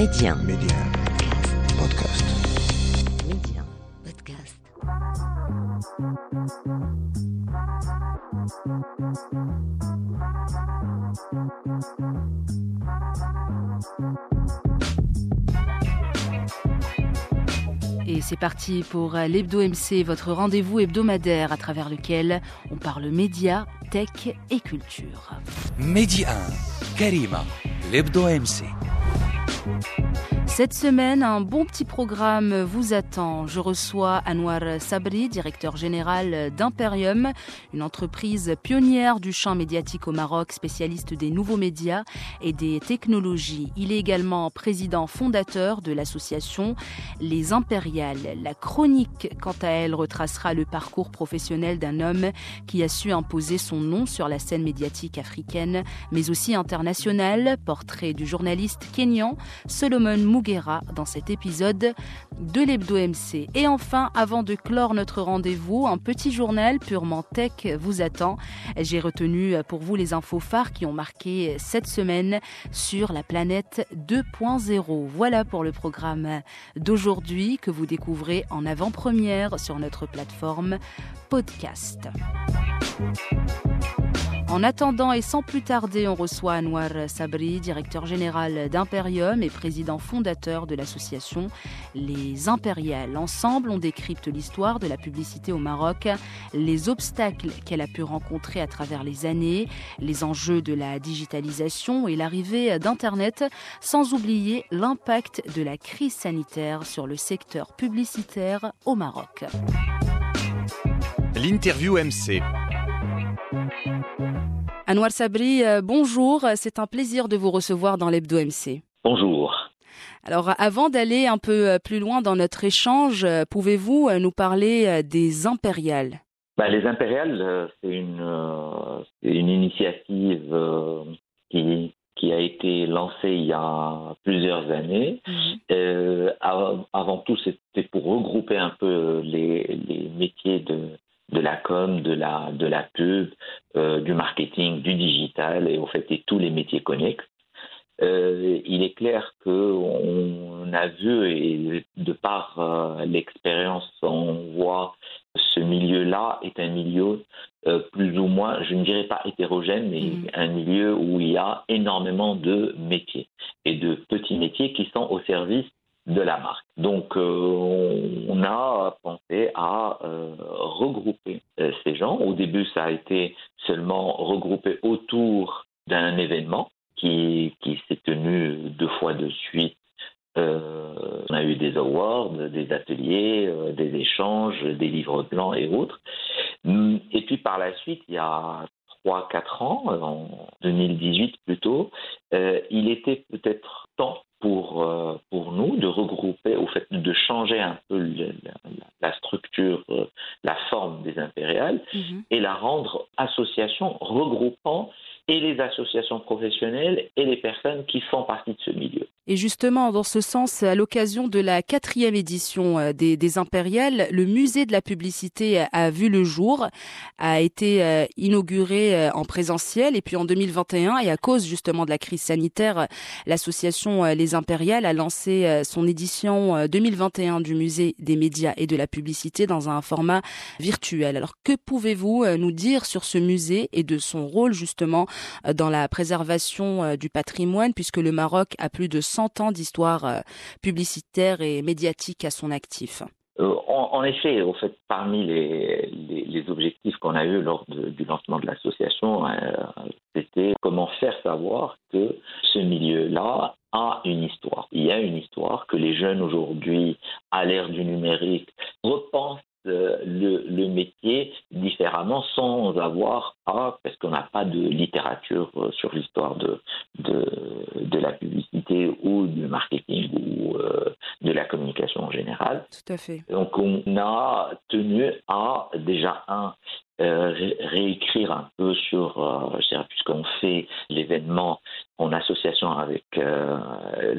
Média, Médien. Podcast. Média, Podcast. Et c'est parti pour l'Hebdo MC, votre rendez-vous hebdomadaire à travers lequel on parle média, tech et culture. Média Karima, l'Hebdo MC. Thank you. Cette semaine, un bon petit programme vous attend. Je reçois Anwar Sabri, directeur général d'Imperium, une entreprise pionnière du champ médiatique au Maroc, spécialiste des nouveaux médias et des technologies. Il est également président fondateur de l'association Les Impériales. La chronique, quant à elle, retracera le parcours professionnel d'un homme qui a su imposer son nom sur la scène médiatique africaine, mais aussi internationale. Portrait du journaliste kényan Solomon Dans cet épisode de l'Hebdo MC. Et enfin, avant de clore notre rendez-vous, un petit journal purement tech vous attend. J'ai retenu pour vous les infos phares qui ont marqué cette semaine sur la planète 2.0. Voilà pour le programme d'aujourd'hui que vous découvrez en avant-première sur notre plateforme podcast. En attendant et sans plus tarder, on reçoit Anwar Sabri, directeur général d'Imperium et président fondateur de l'association Les Impériales. Ensemble, on décrypte l'histoire de la publicité au Maroc, les obstacles qu'elle a pu rencontrer à travers les années, les enjeux de la digitalisation et l'arrivée d'Internet, sans oublier l'impact de la crise sanitaire sur le secteur publicitaire au Maroc. L'interview MC. Anwar Sabri, euh, bonjour. C'est un plaisir de vous recevoir dans l'Hebdo MC. Bonjour. Alors, avant d'aller un peu euh, plus loin dans notre échange, euh, pouvez-vous nous parler des impériales? Bah, les impériales, c'est une, euh, initiative euh, qui, qui a été lancée il y a plusieurs années. Euh, av- avant tout, c'était pour regrouper un peu les, les métiers de, de la com, de la, de la pub, euh, du marketing, du digital et au fait et tous les métiers connexes. Euh, il est clair que on a vu et de par euh, l'expérience, on voit ce milieu-là est un milieu plus ou moins, je ne dirais pas hétérogène, mais Mhm. un milieu où il y a énormément de métiers et de petits métiers qui sont au service de la marque. Donc, euh, on, a pensé à euh, regrouper euh, ces gens. Au début, ça a été seulement regroupé autour d'un événement qui, qui s'est tenu deux fois de suite. On a eu des awards, des ateliers, des échanges, des livres blancs et autres. Et puis par la suite, il y a 3-4 ans, en 2018 plutôt, euh, il était peut-être temps pour, euh, pour nous de regrouper, au fait de changer un peu le- la, la structure, euh, la forme des impériales et la rendre association regroupant et les associations professionnelles et les personnes qui font partie de ce milieu. Et justement, dans ce sens, à l'occasion de la quatrième édition des, des Impériales, le musée de la publicité a vu le jour, a été inauguré en présentiel, et puis en 2021, et à cause justement de la crise sanitaire, euh, l'association euh, Les Impériales a lancé euh, son édition euh, 2021 du musée des médias et de la publicité dans un format virtuel. Alors que pouvez-vous euh, nous dire sur ce musée et de son rôle justement euh, dans la préservation euh, du patrimoine, puisque le Maroc a plus de 100 ans d'histoire euh, publicitaire et médiatique à son actif? Euh, en, en effet, au fait, parmi les, les, les objectifs qu'on a eus lors du lancement de l'association, euh, c'était comment faire savoir que ce milieu-là a une histoire. Il y a une histoire que les jeunes aujourd'hui, à l'ère du numérique, repensent euh, le, le métier différemment sans avoir à, parce qu'on n'a pas de littérature euh, sur l'histoire de, de, de la publicité ou du marketing ou euh, de la communication en général. Tout à fait. Donc on a tenu à déjà un euh, ré- réécrire un peu sur, euh, puisqu'on fait l'événement en association avec euh,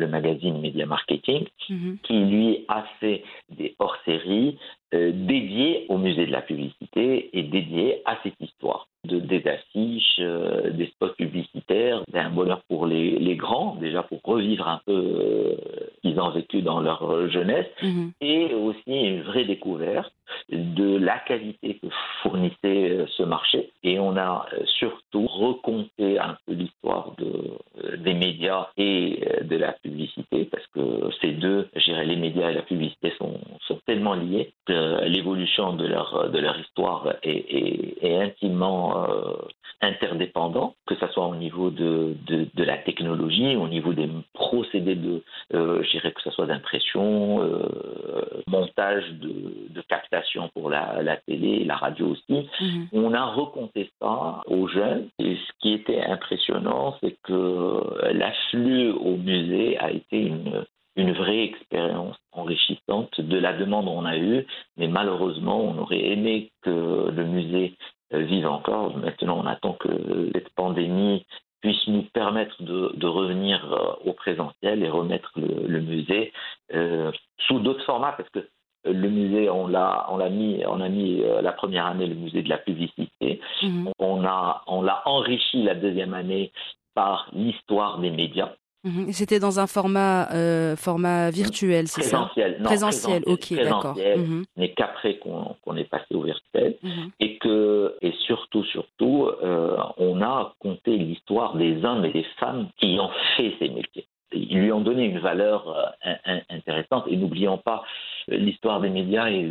le magazine Media Marketing, Mhm. qui lui a fait des hors-séries dédiés au musée de la publicité et dédiés à cette histoire. De, des affiches, euh, des spots publicitaires, c'est un bonheur pour les, les grands, déjà pour revivre un peu euh, qu'ils ont vécu dans leur jeunesse, Mhm. et aussi une vraie découverte de la qualité que fournissait euh, ce marché. Et on a surtout reconté un peu l'histoire de, des médias et de la publicité, parce que ces deux, je dirais, les médias et la publicité sont, sont tellement liés que l'évolution de leur, de leur histoire est, est- est intimement euh, interdépendant, que ce soit au niveau de, de, de la technologie, au niveau des procédés de, euh, je dirais que ce soit d'impression, euh, montage de, de captation pour la, la télé, la radio aussi. Mhm. On a reconté ça aux jeunes et ce qui était impressionnant, c'est que l'afflux au musée a été une, une vraie expérience enrichissante de la demande qu'on a eue, mais malheureusement, on aurait aimé que le musée euh, vive encore. Maintenant, on attend que cette pandémie puisse nous permettre de, de revenir euh, au présentiel et remettre le, le musée euh, sous d'autres formats, parce que le musée, on l'a, on l'a mis, on a mis euh, la première année le musée de la publicité. Mhm. On a, on l'a enrichi la deuxième année par l'histoire des médias Mhm. C'était dans un format, euh, format virtuel, c'est ça? Présentiel. Non, Présentiel, ok, d'accord. présentiel, Mhm. mais qu'après qu'on, qu'on est passé au virtuel. Et que surtout surtout euh, on a compté l'histoire des hommes et des femmes qui ont fait ces métiers. Ils lui ont donné une valeur euh, in- in- intéressante et n'oublions pas euh, l'histoire des médias et,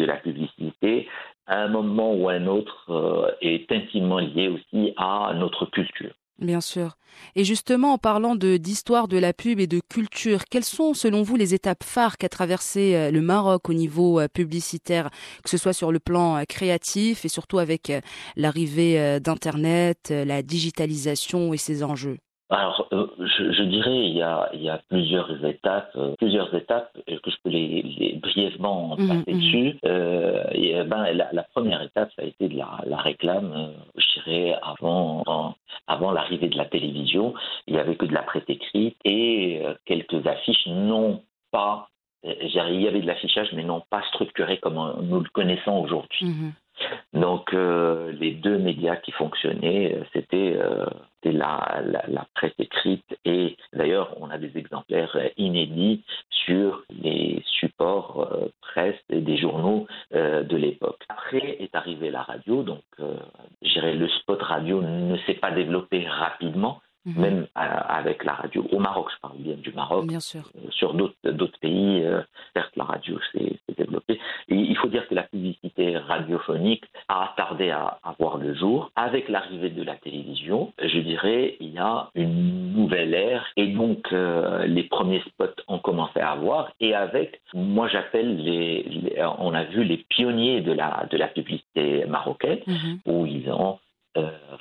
de la publicité à un moment ou à un autre est intimement lié aussi à notre culture. Bien sûr. Et justement, en parlant de d'histoire de la pub et de culture, quelles sont, selon vous, les étapes phares qu'a traversé euh, le Maroc au niveau euh, publicitaire, que ce soit sur le plan euh, créatif et surtout avec l'arrivée d'Internet, la digitalisation et ses enjeux? Alors, euh, je, je dirais il y a, il y a plusieurs étapes, euh, plusieurs étapes que je peux les, les brièvement Mhm, passer mhm. dessus. Euh, et, ben, la, la première étape, ça a été de la, la réclame. je dirais avant, avant, avant l'arrivée de la télévision, il y avait que de la presse écrite et quelques affiches non pas. Il y avait de l'affichage, mais non pas structuré comme nous le connaissons aujourd'hui. Mhm. Donc euh, les deux médias qui fonctionnaient, euh, c'était euh, la, presse écrite et d'ailleurs on a des exemplaires inédits sur les supports presse et des journaux de l'époque. Après est arrivée la radio, donc le spot radio ne s'est pas développé rapidement, Mhm. même euh, avec la radio au Maroc, je parle bien du Maroc. Bien sûr. Euh, sur d'autres pays, euh, certes, la radio s'est développée. Et il faut dire que la publicité radiophonique a tardé à, à voir le jour. Avec l'arrivée de la télévision, je dirais, il y a une nouvelle ère. Et donc, euh, les premiers spots ont commencé à avoir. Et avec, moi, j'appelle les, les- On a vu les pionniers de la, de la publicité marocaine Mhm. où ils ont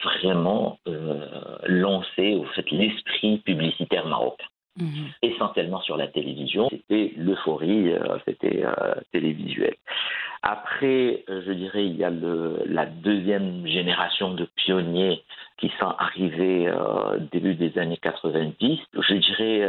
vraiment euh, lancé au fait l'esprit publicitaire marocain Mhm. essentiellement sur la télévision. C'était l'euphorie, euh, c'était euh, télévisuel. Après, je dirais, il y a la deuxième génération de pionniers qui sont arrivés euh, début des années 90. Je dirais,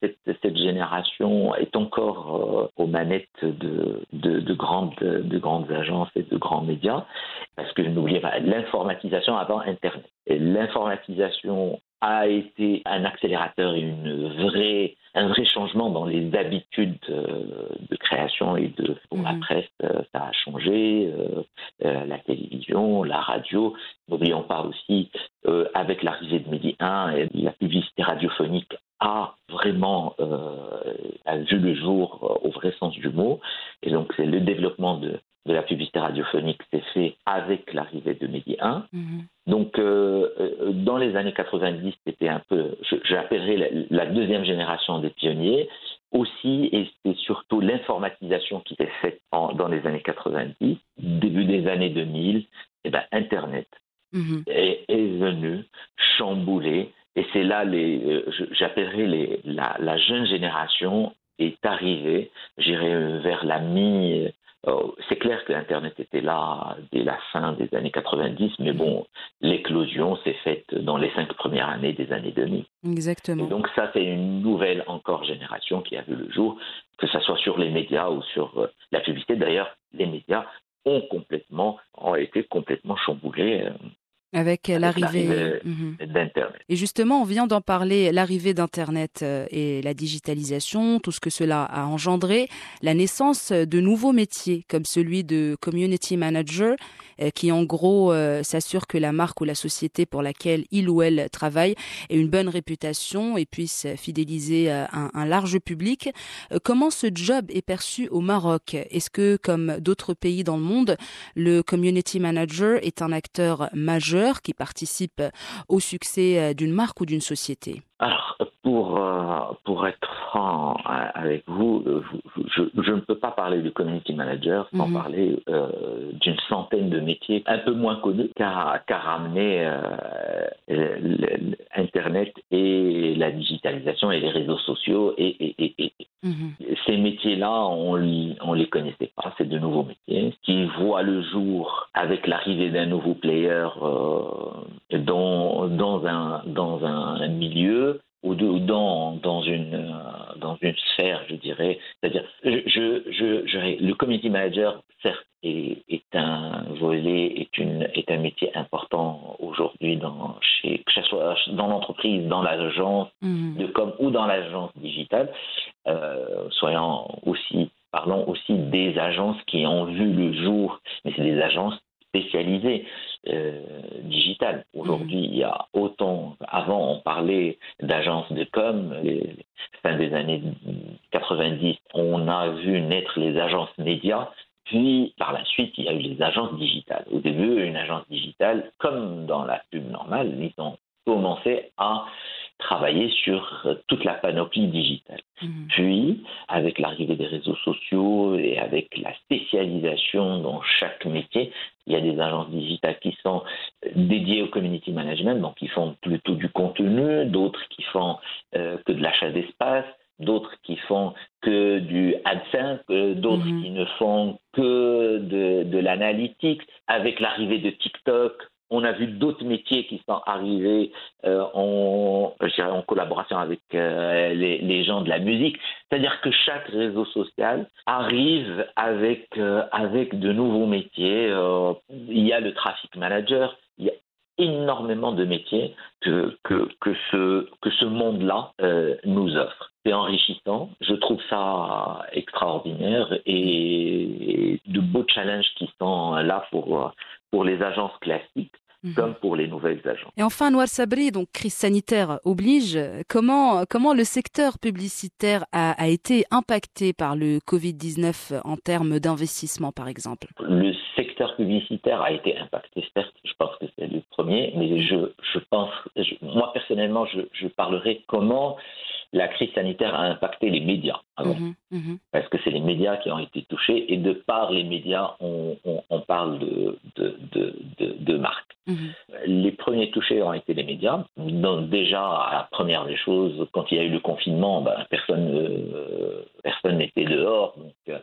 cette, génération est encore aux manettes de, de, de grandes, de grandes agences et de grands médias, parce que n'oubliez pas, l'informatisation avant Internet. Et L'informatisation a été un accélérateur et une vraie, un vrai changement dans les habitudes euh, de création et de pour la Mhm. presse. euh, ça a changé, euh, euh, la télévision, la radio. N'oublions pas aussi, euh, avec l'arrivée de Midi 1, et la publicité radiophonique a vraiment euh, a vu le jour au vrai sens du mot. Et donc, c'est le développement de, de la publicité radiophonique s'est fait avec l'arrivée de Midi 1. Mhm. Donc, euh, euh, dans les années 90, c'était un peu, l'appellerais la, la deuxième génération des pionniers. Aussi, et c'est surtout l'informatisation qui s'est faite en- dans les années 90, début des années 2000, et ben, Internet Mhm. est, est venu chambouler. Et c'est là, les, euh, j'appellerais la, la jeune génération est arrivée, j'irais euh, vers la mi. Euh, c'est clair que Internet était là dès la fin des années 90, mais bon, l'éclosion s'est faite dans les cinq premières années des années 2000. Et Exactement. donc ça, c'est une nouvelle encore génération qui a vu le jour, que ce soit sur les médias ou sur euh, la publicité. D'ailleurs, les médias ont complètement, ont été complètement chamboulés. Euh, Avec l'arrivée mhm. d'Internet. Et justement, on vient d'en parler, l'arrivée d'Internet euh, et la digitalisation, tout ce que cela a engendré, la naissance de nouveaux métiers comme celui de community manager, euh, qui en gros euh, s'assure que la marque ou la société pour laquelle il ou elle travaille ait une bonne réputation et puisse fidéliser un, un large public. Comment ce job est perçu au Maroc? Est-ce que, comme d'autres pays dans le monde, le community manager est un acteur majeur qui participent au succès euh, d'une marque ou d'une société Alors, pour, euh, pour être franc euh, avec vous, je, ne peux pas parler de community manager sans mhm. parler d'une centaine de métiers un peu moins connus qu'a ramené Internet et la digitalisation et les réseaux sociaux et, mhm. ces métiers-là, on ne les connaissait pas, c'est de nouveaux métiers qui voient le jour avec l'arrivée d'un nouveau player euh, dans, dans, un, dans un milieu ou, dans, dans, une, euh, dans une sphère, je dirais. C'est-à-dire, je, je, je, le community manager, certes, est, est, un volet, est, une, est un métier important aujourd'hui, dans, chez, que ce soit dans l'entreprise, dans l'agence mhm. de com ou dans l'agence digitale. Euh, soyons aussi, parlons aussi des agences qui ont vu le jour, mais c'est des agences spécialisées euh, digitales. Aujourd'hui, il y a autant. Avant, on parlait d'agences de com. Les, fin des années 90, on a vu naître les agences médias. Puis, par la suite, il y a eu les agences digitales. Au début, une agence digitale, comme dans la pub normale, ils ont commencé à travailler sur euh, toute la panoplie digitale. Mhm. Puis, avec l'arrivée des réseaux sociaux et avec la spécialisation dans chaque métier, il y a des agences digitales qui sont euh, dédiées au community management, donc qui font plutôt du contenu, d'autres qui font euh, que de l'achat d'espace, d'autres qui font que du AdSense, d'autres mhm. qui ne font que de, de l'analytics. Avec l'arrivée de TikTok, on a vu d'autres métiers qui sont arrivés euh, en, collaboration avec euh, les, gens de la musique. C'est-à-dire que chaque réseau social arrive avec, euh, avec de nouveaux métiers. il y a le traffic manager, il y a énormément de métiers que, que, que ce, que ce monde-là nous offre. C'est enrichissant, je trouve ça extraordinaire et, et de beaux challenges qui sont là pour, pour les agences classiques Mhm. comme pour les nouvelles agences. Et enfin, Noir Sabri, donc crise sanitaire oblige, comment, comment le secteur publicitaire a, a été impacté par le Covid-19 en termes d'investissement, par exemple? Le secteur publicitaire a été impacté, certes, je pense que c'est le premier, mais je, je pense, moi personnellement, je, je parlerai comment la crise sanitaire a impacté les médias mhm, mhm. Parce que c'est les médias qui ont été touchés et de par les médias, on, parle de, de, de, marques. Mhm. Les premiers touchés ont été les médias. Donc déjà, à la première des choses, quand il y a eu le confinement, ben, personne euh, personne n'était dehors. Donc euh,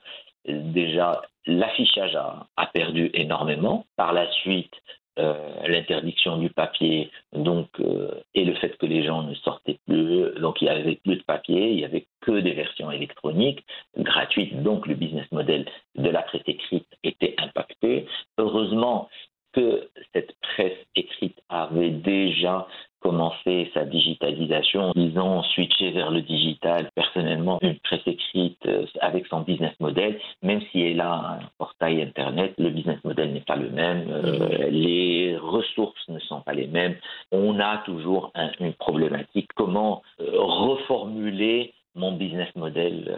déjà, l'affichage a, a, perdu énormément. Par la suite, euh, l'interdiction du papier, donc euh, et le fait que les gens ne sortaient plus, donc il y avait plus de papier, il y avait que des versions électroniques gratuites, donc le business model de la presse écrite était impacté. Heureusement que cette presse écrite avait déjà commencé sa digitalisation. Ils ont switché vers le digital. Personnellement, une presse écrite euh, avec son business model, même si elle a un portail Internet, le business model n'est pas le même. Euh, les ressources ne sont pas les mêmes. On a toujours une problématique. Comment euh, reformuler mon business model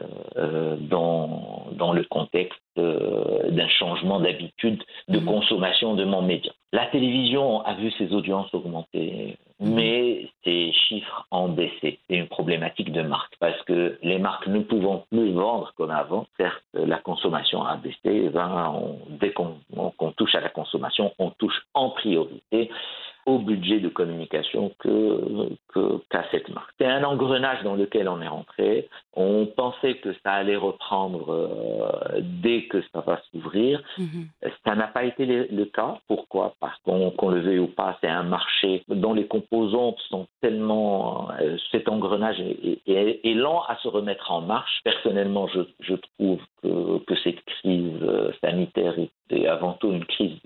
dans, dans le contexte d'un changement d'habitude de mhm. consommation de mon média? La télévision a vu ses audiences augmenter. Mais ces chiffres ont baissé. C'est une problématique de marque parce que les marques ne pouvant plus vendre comme avant, certes, la consommation a baissé. Dès qu'on touche à la consommation, on touche en priorité au budget de communication que, qu'a cette marque. C'est un engrenage dans lequel on est rentré. On pensait que ça allait reprendre euh, dès que ça va s'ouvrir. Mhm. Ça n'a pas été le, cas. Pourquoi? Parce qu'on le veuille ou pas, c'est un marché dont les composantes sont tellement... Euh, cet engrenage est, lent à se remettre en marche. Personnellement, je, je trouve que, que cette crise euh, sanitaire est c'est avant tout une crise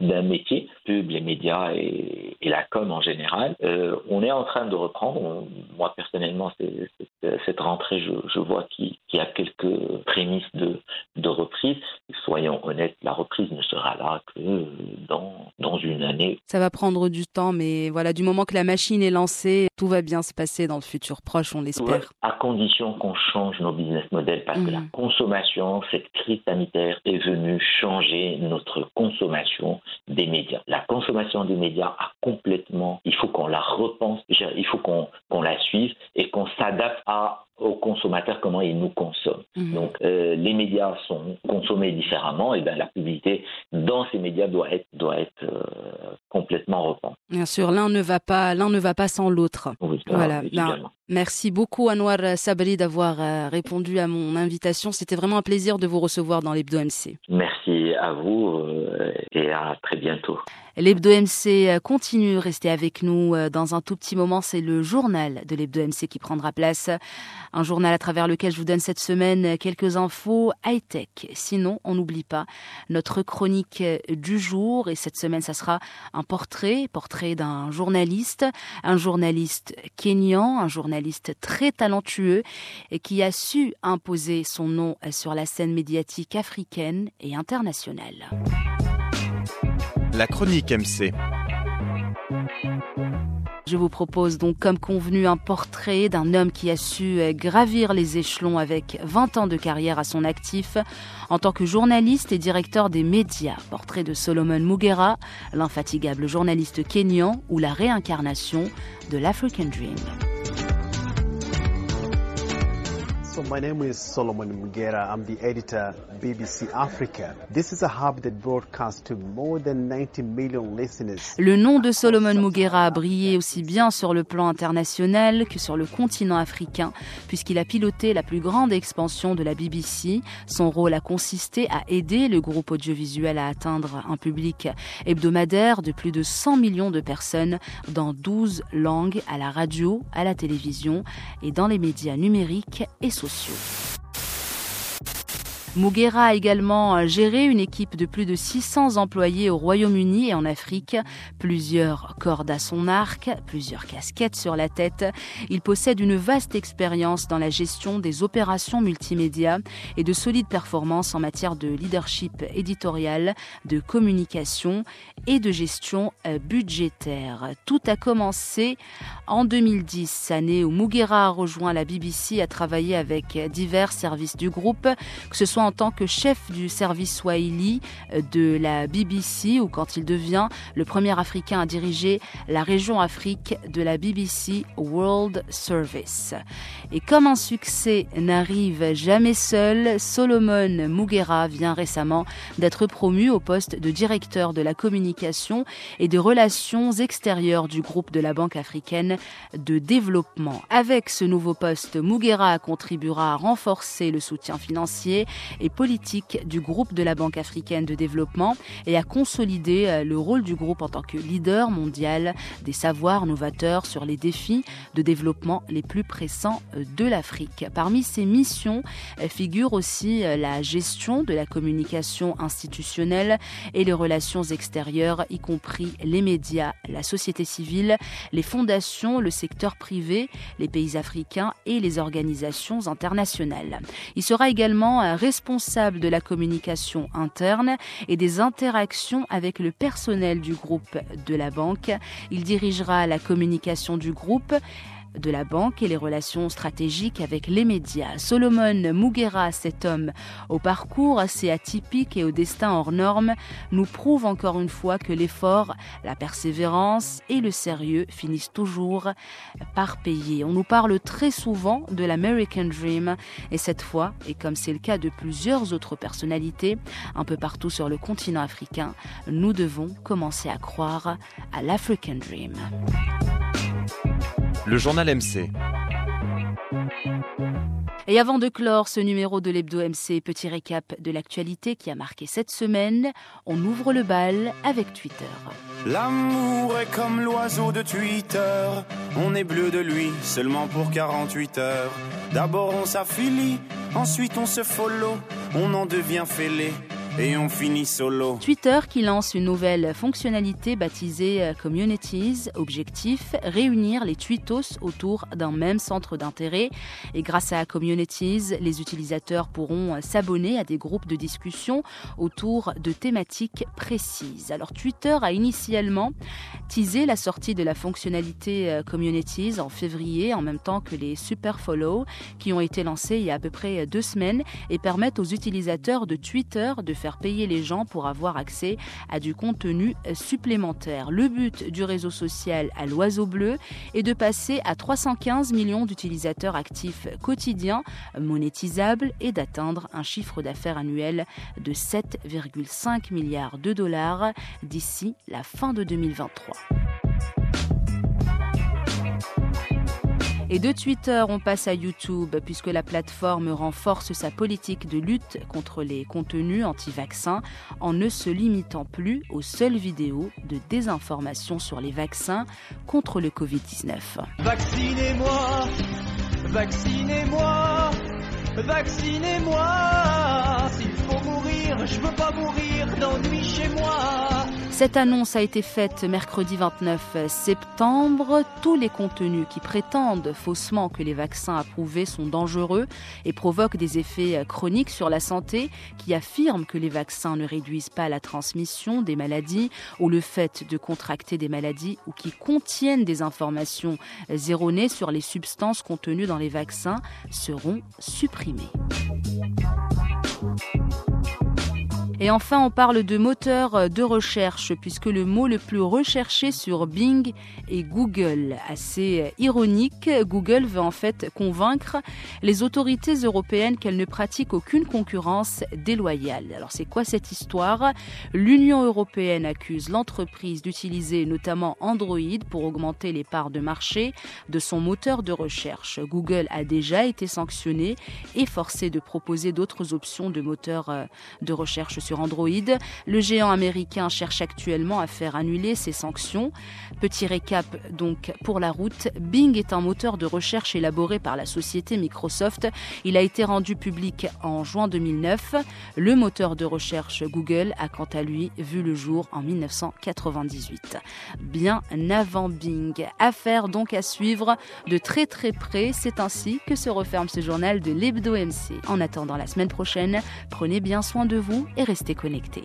d'un métier, pub, les médias et, la com en général. Euh, on est en train de reprendre. moi, personnellement, cette rentrée, je, vois qu'il y a quelques prémices de, de reprise. Soyons honnêtes, la reprise ne sera là que dans, dans une année. Ça va prendre du temps, mais voilà, du moment que la machine est lancée, tout va bien se passer dans le futur proche, on l'espère. à condition qu'on change nos business models, parce que la mhm. Cette crise sanitaire est venue changer notre consommation des médias. La consommation des médias a complètement, il faut qu'on la repense, il faut qu'on la suive et qu'on s'adapte à aux consommateurs comment ils nous consomment. Mhm. Donc euh, les médias sont consommés différemment et bien la publicité dans ces médias doit être doit être euh, complètement repensée. Bien sûr, l'un ne va pas l'un ne va pas sans l'autre. voilà. Merci beaucoup Anwar Sabri d'avoir euh, répondu à mon invitation. C'était vraiment un plaisir de vous recevoir dans l'Hebdo MC. Merci à vous et à très bientôt. L'Hebdo MC continue, restez avec nous dans un tout petit moment. C'est le journal de l'Hebdo MC qui prendra place. Un journal à travers lequel je vous donne cette semaine quelques infos high-tech. Sinon, on n'oublie pas notre chronique du jour. Et cette semaine, ça sera un portrait, portrait d'un journaliste, un journaliste kényan, un journaliste très talentueux et qui a su imposer son nom sur la scène médiatique africaine et internationale. La chronique MC. Je vous propose donc comme convenu un portrait d'un homme qui a su euh, gravir les échelons avec 20 ans de carrière à son actif en tant que journaliste et directeur des médias. Portrait de Solomon Mugera, l'infatigable journaliste kényan ou la réincarnation de l'African Dream. So my name is Solomon Mugera. I'm the editor BBC Africa. This is a hub that broadcasts to more than 90 million listeners. Le nom de Solomon Mugera a brillé aussi bien sur le plan international que sur le continent africain puisqu'il a piloté la plus grande expansion de la BBC. Son rôle a consisté à aider le groupe audiovisuel à atteindre un public hebdomadaire de plus de 100 millions de personnes dans 12 langues à la radio, à la télévision et dans les médias numériques et. Mugera a également euh, géré une équipe de plus de 600 employés au Royaume-Uni et en Afrique, plusieurs cordes à son arc, plusieurs casquettes sur la tête. Il possède une vaste expérience dans la gestion des opérations multimédia et de solides performances en matière de leadership éditorial, de communication et de gestion euh, budgétaire. Tout a commencé en 2010, année où Mugera a rejoint la BBC a travaillé avec divers services du groupe, que ce soit en tant que chef du service Swahili euh, de la BBC ou quand il devient le premier Africain à diriger la région Afrique de la BBC World Service. Et comme un succès n'arrive jamais seul, Solomon Mugera vient récemment d'être promu au poste de directeur de la communication et des relations extérieures du groupe de la Banque africaine de développement. Avec ce nouveau poste, Mugera contribuera à renforcer le soutien financier et politique du groupe de la Banque africaine de développement et à consolider euh, le rôle du groupe en tant que leader mondial des savoirs novateurs sur les défis de développement les plus pressants euh, de l'Afrique. Parmi ses missions euh, figure aussi la gestion de la communication institutionnelle et les relations extérieures, y compris les médias, la société civile, les fondations, le secteur privé, les pays africains et les organisations internationales. Il sera également responsable responsable de la communication interne et des interactions avec le personnel du groupe de la banque. Il dirigera la communication du groupe de la banque et les relations stratégiques avec les médias. Solomon Mugera, cet homme au parcours assez atypique et au destin hors norme, nous prouve encore une fois que l'effort, la persévérance et le sérieux finissent toujours par payer. On nous parle très souvent de l'American Dream et cette fois, et comme c'est le cas de plusieurs autres personnalités un peu partout sur le continent africain, nous devons commencer à croire à l'African Dream. Le journal MC. Et avant de clore ce numéro de l'Hebdo MC, petit récap de l'actualité qui a marqué cette semaine, on ouvre le bal avec Twitter. L'amour est comme l'oiseau de Twitter, on est bleu de lui seulement pour 48 heures. D'abord on s'affilie, ensuite on se follow, on en devient fêlé et on finit solo. Twitter qui lance une nouvelle fonctionnalité baptisée euh, Communities. Objectif réunir les tweetos autour d'un même centre d'intérêt. Et grâce à Communities, les utilisateurs pourront euh, s'abonner à des groupes de discussion autour de thématiques précises. Alors Twitter a initialement teasé la sortie de la fonctionnalité euh, Communities en février, en même temps que les Super Follow, qui ont été lancés il y a à peu près deux semaines et permettent aux utilisateurs de Twitter de faire payer les gens pour avoir accès à du contenu supplémentaire. Le but du réseau social à l'oiseau bleu est de passer à 315 millions d'utilisateurs actifs quotidiens monétisables et d'atteindre un chiffre d'affaires annuel de 7,5 milliards de dollars d'ici la fin de 2023. Et de Twitter, on passe à YouTube, puisque la plateforme renforce sa politique de lutte contre les contenus anti-vaccins en ne se limitant plus aux seules vidéos de désinformation sur les vaccins contre le Covid-19. Vaccinez-moi, vaccinez-moi, vaccinez-moi. S'il faut mourir, je veux pas mourir d'ennui chez moi. Cette annonce a été faite mercredi 29 septembre. Tous les contenus qui prétendent faussement que les vaccins approuvés sont dangereux et provoquent des effets chroniques sur la santé, qui affirment que les vaccins ne réduisent pas la transmission des maladies ou le fait de contracter des maladies ou qui contiennent des informations erronées sur les substances contenues dans les vaccins seront supprimés. Et enfin, on parle de moteur de recherche, puisque le mot le plus recherché sur Bing est Google. Assez ironique, Google veut en fait convaincre les autorités européennes qu'elle ne pratique aucune concurrence déloyale. Alors c'est quoi cette histoire? L'Union européenne accuse l'entreprise d'utiliser notamment Android pour augmenter les parts de marché de son moteur de recherche. Google a déjà été sanctionné et forcé de proposer d'autres options de moteur euh, de recherche Android. Le géant américain cherche actuellement à faire annuler ces sanctions. Petit récap donc pour la route, Bing est un moteur de recherche élaboré par la société Microsoft. Il a été rendu public en juin 2009. Le moteur de recherche Google a quant à lui vu le jour en 1998. Bien avant Bing. Affaire donc à suivre de très très près. C'est ainsi que se referme ce journal de l'Hebdo MC. En attendant la semaine prochaine, prenez bien soin de vous et restez connectés.